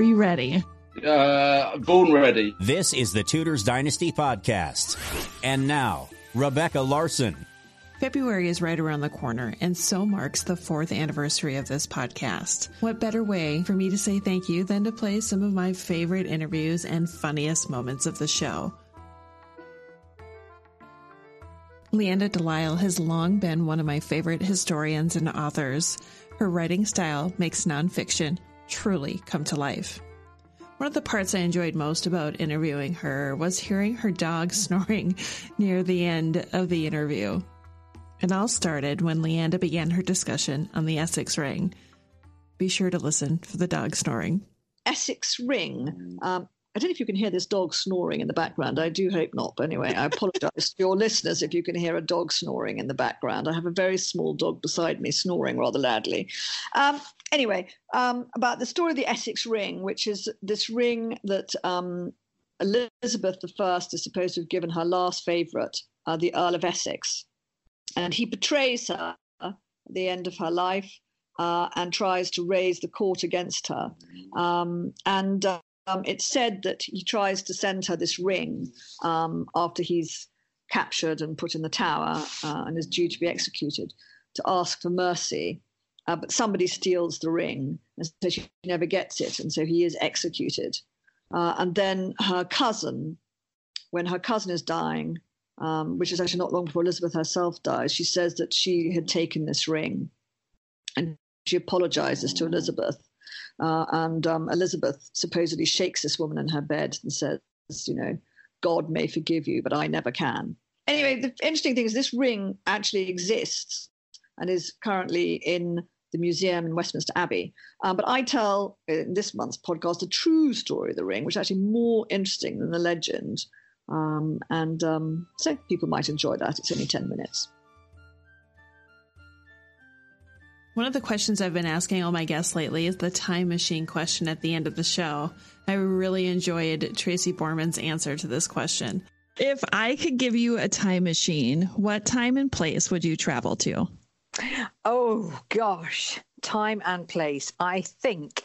are you ready? Uh, born ready. This is the Tudors Dynasty Podcast. And now, Rebecca Larson. February is right around the corner, and so marks the fourth anniversary of this podcast. What better way for me to say thank you than to play some of my favorite interviews and funniest moments of the show? Leanda de Lisle has long been one of my favorite historians and authors. Her writing style makes nonfiction truly come to life. One of the parts I enjoyed most about interviewing her was hearing her dog snoring near the end of the interview. It all started when Leanda began her discussion on the Essex ring. Be sure to listen for the dog snoring. Essex ring. Um, I don't know if you can hear this dog snoring in the background. I do hope not. But anyway, I apologize to your listeners if you can hear a dog snoring in the background. I have a very small dog beside me snoring rather loudly. Um, anyway, um, about the story of the Essex ring, which is this ring that um, Elizabeth I is supposed to have given her last favourite, uh, the Earl of Essex and he betrays her at the end of her life uh, and tries to raise the court against her. Um, and um, it's said that he tries to send her this ring um, after he's captured and put in the tower uh, and is due to be executed to ask for mercy. Uh, but somebody steals the ring, and so she never gets it, and so he is executed. Uh, and then her cousin, when her cousin is dying, um, which is actually not long before Elizabeth herself dies, she says that she had taken this ring and she apologizes to Elizabeth. Uh, and um, Elizabeth supposedly shakes this woman in her bed and says, you know, God may forgive you, but I never can. Anyway, the interesting thing is this ring actually exists and is currently in the museum in Westminster Abbey. Um, but I tell in this month's podcast a true story of the ring, which is actually more interesting than the legend. Um, and um, so people might enjoy that. It's only 10 minutes. One of the questions I've been asking all my guests lately is the time machine question at the end of the show. I really enjoyed Tracy Borman's answer to this question. If I could give you a time machine, what time and place would you travel to? Oh, gosh. Time and place. I think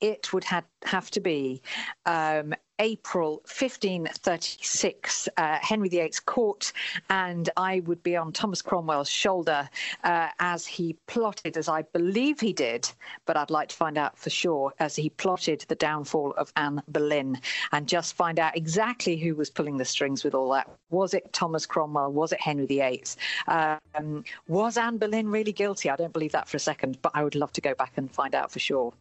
it would have, have to be um, April 1536, uh, Henry VIII's court, and I would be on Thomas Cromwell's shoulder uh, as he plotted, as I believe he did, but I'd like to find out for sure, as he plotted the downfall of Anne Boleyn and just find out exactly who was pulling the strings with all that. Was it Thomas Cromwell? Was it Henry VIII? Um, was Anne Boleyn really guilty? I don't believe that for a second, but I would love to go back and find out for sure.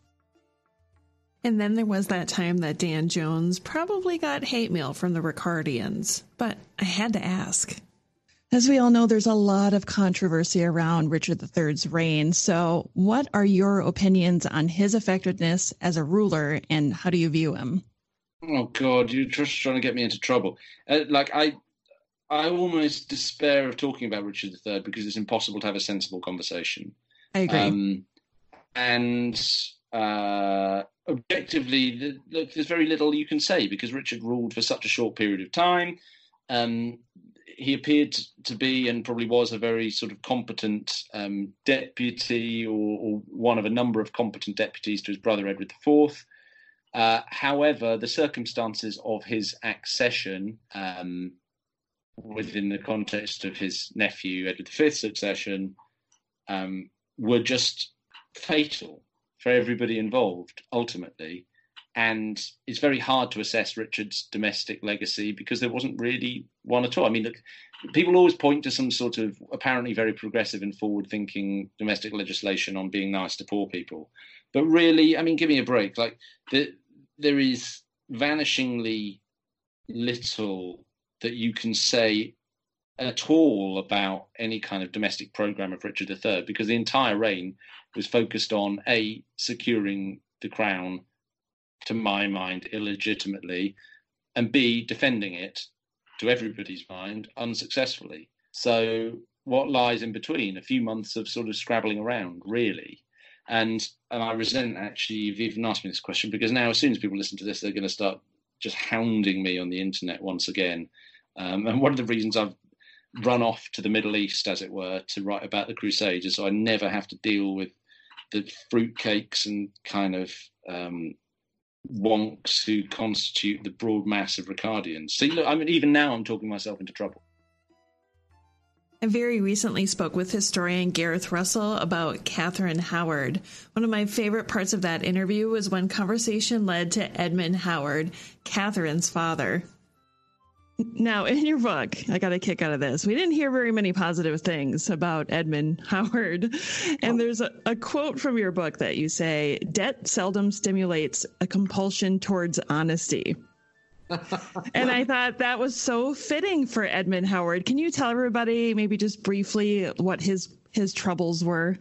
And then there was that time that Dan Jones probably got hate mail from the Ricardians, but I had to ask. As we all know, there's a lot of controversy around Richard III's reign. So, what are your opinions on his effectiveness as a ruler and how do you view him? Oh, God, you're just trying to get me into trouble. Uh, like, I. I almost despair of talking about Richard III because it's impossible to have a sensible conversation. I agree. Um, and uh, objectively, look, there's very little you can say because Richard ruled for such a short period of time. Um, he appeared to be and probably was a very sort of competent um, deputy or, or, one of a number of competent deputies to his brother Edward IV. Uh, however, the circumstances of his accession um, within the context of his nephew Edward V's succession um, were just fatal for everybody involved ultimately. And it's very hard to assess Richard's domestic legacy because there wasn't really one at all. I mean, look, people always point to some sort of apparently very progressive and forward thinking domestic legislation on being nice to poor people. But really, I mean, give me a break. Like, the, there is vanishingly little that you can say at all about any kind of domestic program of Richard III because the entire reign was focused on a securing the crown, to my mind, illegitimately, and b defending it, to everybody's mind, unsuccessfully. So what lies in between? A few months of sort of scrabbling around, really. And and I resent actually you've even asked me this question because now as soon as people listen to this, they're going to start just hounding me on the internet once again. Um, and one of the reasons I've run off to the Middle East, as it were, to write about the Crusades, so I never have to deal with the fruitcakes and kind of um, wonks who constitute the broad mass of Ricardians. See, look, I mean, even now I'm talking myself into trouble. I very recently spoke with historian Gareth Russell about Catherine Howard. One of my favorite parts of that interview was when conversation led to Edmund Howard, Catherine's father. Now, in your book, I got a kick out of this. We didn't hear very many positive things about Edmund Howard. And oh. there's a, a, quote from your book that you say debt seldom stimulates a compulsion towards honesty. and I thought that was so fitting for Edmund Howard. Can you tell everybody, maybe just briefly, what his his troubles were?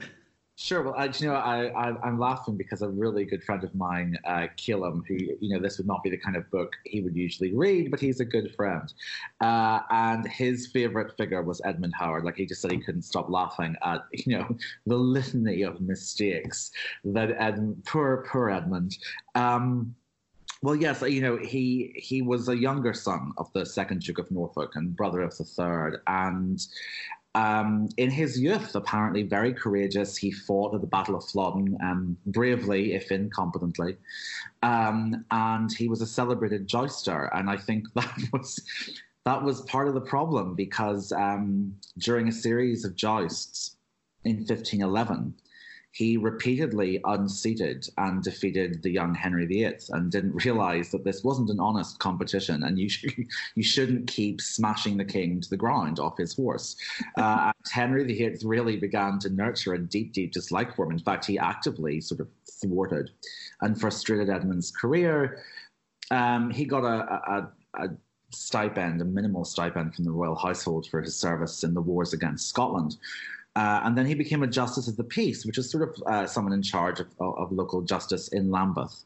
Sure. Well, I, you know, I, am laughing because a really good friend of mine, uh, Killam, who, you know, this would not be the kind of book he would usually read, but he's a good friend. Uh, and his favorite figure was Edmund Howard. Like, he just said he couldn't stop laughing at, you know, the litany of mistakes that Ed, poor, poor Edmund. Um, well, yes, you know, he he was a younger son of the second Duke of Norfolk and brother of the third, and um, in his youth, apparently very courageous. He fought at the Battle of Flodden um, bravely, if incompetently. Um, and he was a celebrated jouster. And I think that was that was part of the problem because um, during a series of jousts in 1511, he repeatedly unseated and defeated the young Henry VIII and didn't realize that this wasn't an honest competition and you, sh- you shouldn't keep smashing the king to the ground off his horse. Uh, and Henry VIII really began to nurture a deep, deep dislike for him. In fact, he actively sort of thwarted and frustrated Edmund's career. Um, he got a, a, a stipend, a minimal stipend from the royal household for his service in the wars against Scotland. Uh, and then he became a justice of the peace, which is sort of uh, someone in charge of, of, local justice in Lambeth,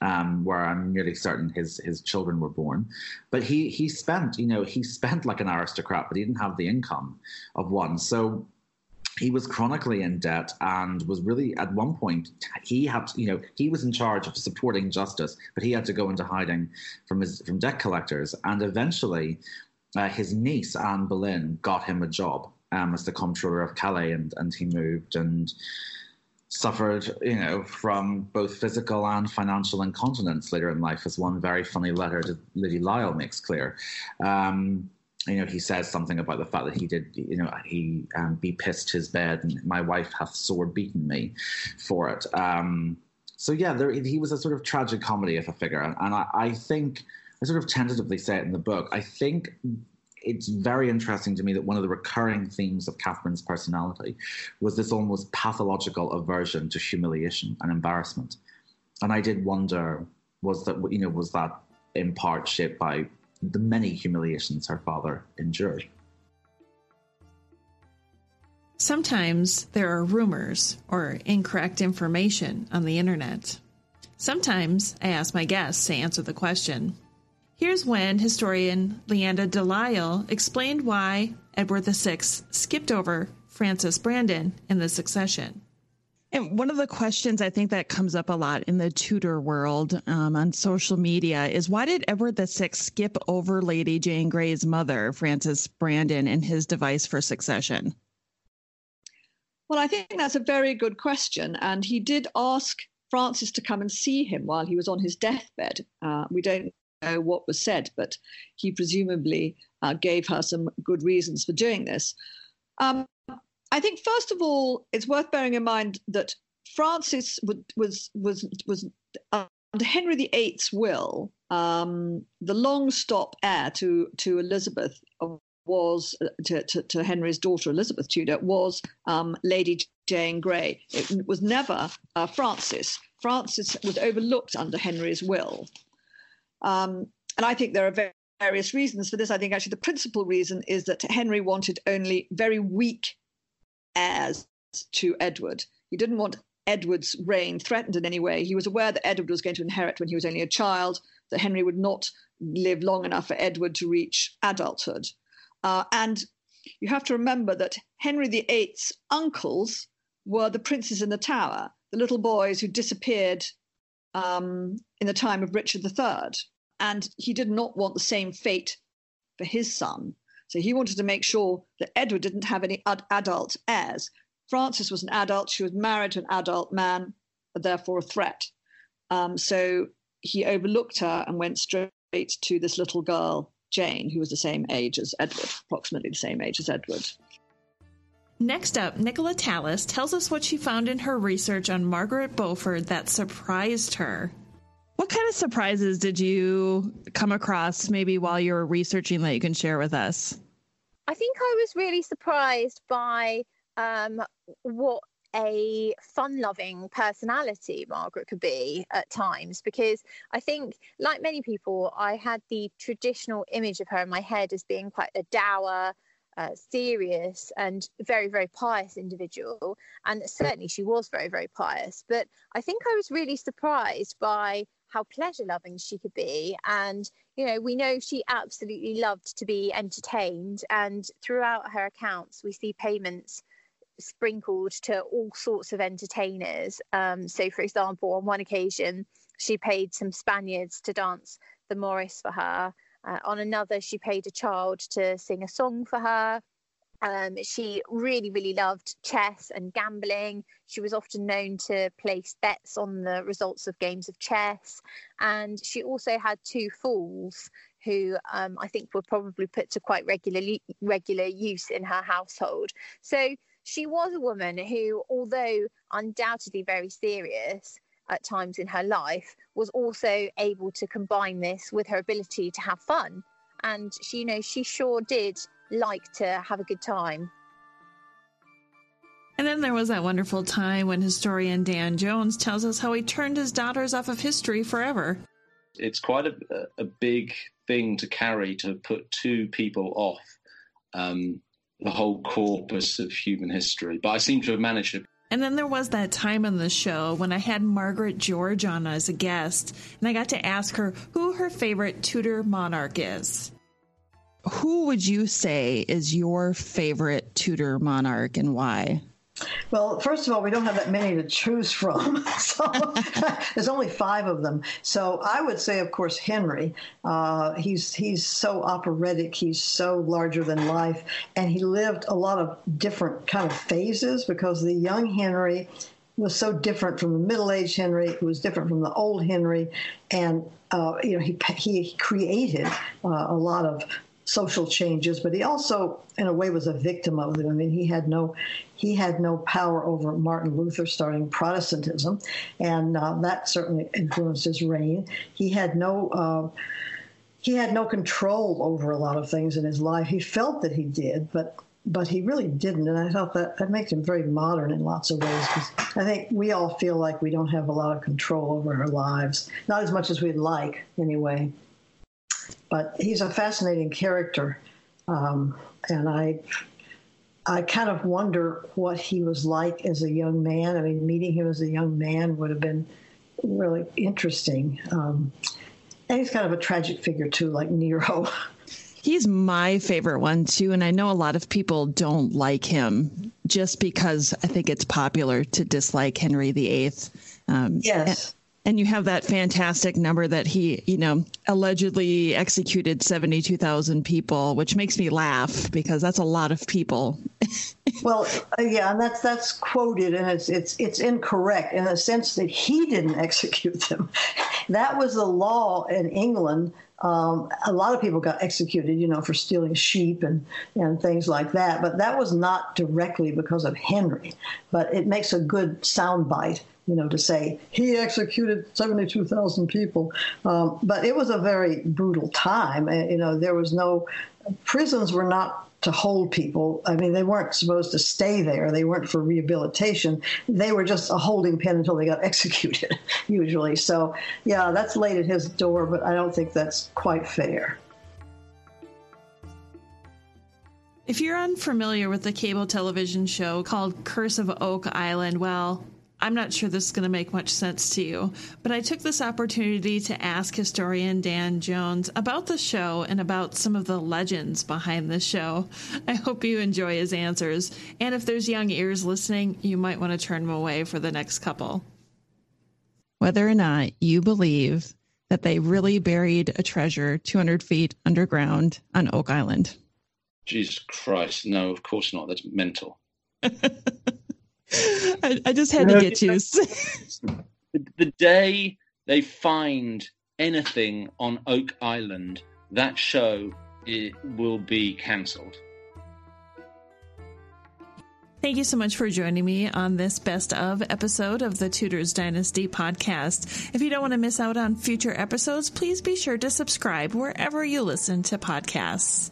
um, where I'm nearly certain his his children were born. But he he spent, you know, he spent like an aristocrat, but he didn't have the income of one. So he was chronically in debt and was really at one point he had you know he was in charge of supporting justice but he had to go into hiding from his from debt collectors and eventually uh, his niece anne boleyn got him a job um, as the comptroller of Calais, and, and he moved and suffered, you know, from both physical and financial incontinence later in life, as one very funny letter to Lady Lisle makes clear. Um, you know, he says something about the fact that he did, you know, he um, be pissed his bed, and my wife hath sore beaten me for it. Um, so yeah, there, he was a sort of tragic comedy of a figure, and, and I, I think I sort of tentatively say it in the book. I think it's very interesting to me that one of the recurring themes of Catherine's personality was this almost pathological aversion to humiliation and embarrassment. And I did wonder, was that you know was that in part shaped by the many humiliations her father endured? Sometimes there are rumors or incorrect information on the internet. Sometimes I ask my guests to answer the question Here's when historian Leanda de Lisle explained why Edward VI skipped over Frances Brandon in the succession. And one of the questions I think that comes up a lot in the Tudor world um, on social media is why did Edward VI skip over Lady Jane Grey's mother, Frances Brandon, in his device for succession? Well, I think that's a very good question. And he did ask Frances to come and see him while he was on his deathbed. Uh, we don't know what was said, but he presumably uh, gave her some good reasons for doing this. Um, I think, first of all, it's worth bearing in mind that Frances was was was under Henry VIII's will, um, the long stop heir to to Elizabeth was uh, to, to, to, Henry's daughter Elizabeth Tudor was um, Lady Jane Grey. It was never uh, Frances. Frances was overlooked under Henry's will. Um, and I think there are various reasons for this. I think actually the principal reason is that Henry wanted only very weak heirs to Edward. He didn't want Edward's reign threatened in any way. He was aware that Edward was going to inherit when he was only a child, that Henry would not live long enough for Edward to reach adulthood. Uh, and you have to remember that Henry VIII's uncles were the princes in the tower, the little boys who disappeared um, in the time of Richard III. And he did not want the same fate for his son. So he wanted to make sure that Edward didn't have any ad- adult heirs. Frances was an adult. She was married to an adult man, therefore a threat. Um, so he overlooked her and went straight to this little girl, Jane, who was the same age as Edward, approximately the same age as Edward. Next up, Nicola Tallis tells us what she found in her research on Margaret Beaufort that surprised her. What kind of surprises did you come across maybe while you were researching that you can share with us? I think I was really surprised by um, what a fun loving personality Margaret could be at times because I think, like many people, I had the traditional image of her in my head as being quite a dour, uh, serious, and very, very pious individual. And certainly she was very, very pious. But I think I was really surprised by how pleasure loving she could be. And, you know, we know she absolutely loved to be entertained. And throughout her accounts, we see payments sprinkled to all sorts of entertainers. Um, so, for example, on one occasion, she paid some Spaniards to dance the Morris for her. Uh, on another, she paid a child to sing a song for her. Um, she really, really loved chess and gambling. She was often known to place bets on the results of games of chess. And she also had two fools who um, I think were probably put to quite regular, regular use in her household. So she was a woman who, although undoubtedly very serious at times in her life, was also able to combine this with her ability to have fun. And she, you know, she sure did like to have a good time. And then there was that wonderful time when historian Dan Jones tells us how he turned his daughters off of history forever. It's quite a, a big thing to carry to put two people off um, the whole corpus of human history, but I seem to have managed it. And then there was that time on the show when I had Margaret George on as a guest, and I got to ask her who her favorite Tudor monarch is who would you say is your favorite Tudor monarch and why? Well, first of all, we don't have that many to choose from. so there's only five of them. So I would say, of course, Henry. Uh, he's he's so operatic. He's so larger than life, and he lived a lot of different kind of phases because the young Henry was so different from the middle-aged Henry. It was different from the old Henry, and uh, you know he he created uh, a lot of social changes, but he also, in a way, was a victim of them. I mean, he had no he had no power over Martin Luther starting Protestantism, and uh, that certainly influenced his reign. He had no. Uh, he had no control over a lot of things in his life. He felt that he did, but but he really didn't. And I thought that that makes him very modern in lots of ways. I think we all feel like we don't have a lot of control over our lives, not as much as we'd like, anyway. But he's a fascinating character, um, and I I kind of wonder what he was like as a young man. I mean, meeting him as a young man would have been really interesting. Um, and he's kind of a tragic figure too, like Nero. He's my favorite one too, and I know a lot of people don't like him just because I think it's popular to dislike Henry VIII. Um, yes and you have that fantastic number that he, you know, allegedly executed 72,000 people, which makes me laugh because that's a lot of people. well, uh, yeah, and that's that's quoted and it's it's it's incorrect in the sense that he didn't execute them. that was the law in England. Um, a lot of people got executed, you know, for stealing sheep and, and things like that. But that was not directly because of Henry. But it makes a good soundbite you know, to say he executed 72,000 people. Um, but it was a very brutal time. You know, there was no, prisons were not to hold people. I mean, they weren't supposed to stay there. They weren't for rehabilitation. They were just a holding pen until they got executed, usually. So, yeah, that's laid at his door, but I don't think that's quite fair. If you're unfamiliar with the cable television show called Curse of Oak Island, well, I'm not sure this is going to make much sense to you, but I took this opportunity to ask historian Dan Jones about the show and about some of the legends behind the show. I hope you enjoy his answers, and if there's young ears listening, you might want to turn them away for the next couple. Whether or not you believe that they really buried a treasure 200 feet underground on Oak Island. Jesus Christ, no, of course not. That's mental. I, I, just had to get you. the, the day they find anything on Oak Island, that show it will be cancelled. Thank you so much for joining me on this best of episode of the Tudors Dynasty podcast. If you don't want to miss out on future episodes, please be sure to subscribe wherever you listen to podcasts.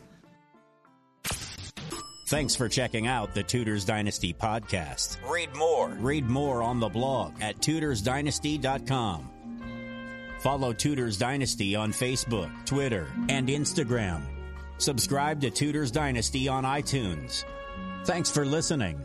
Thanks for checking out the Tudors Dynasty podcast. Read more. Read more on the blog at tudorsdynasty.com. Follow Tudors Dynasty on Facebook, Twitter, and Instagram. Subscribe to Tudors Dynasty on iTunes. Thanks for listening.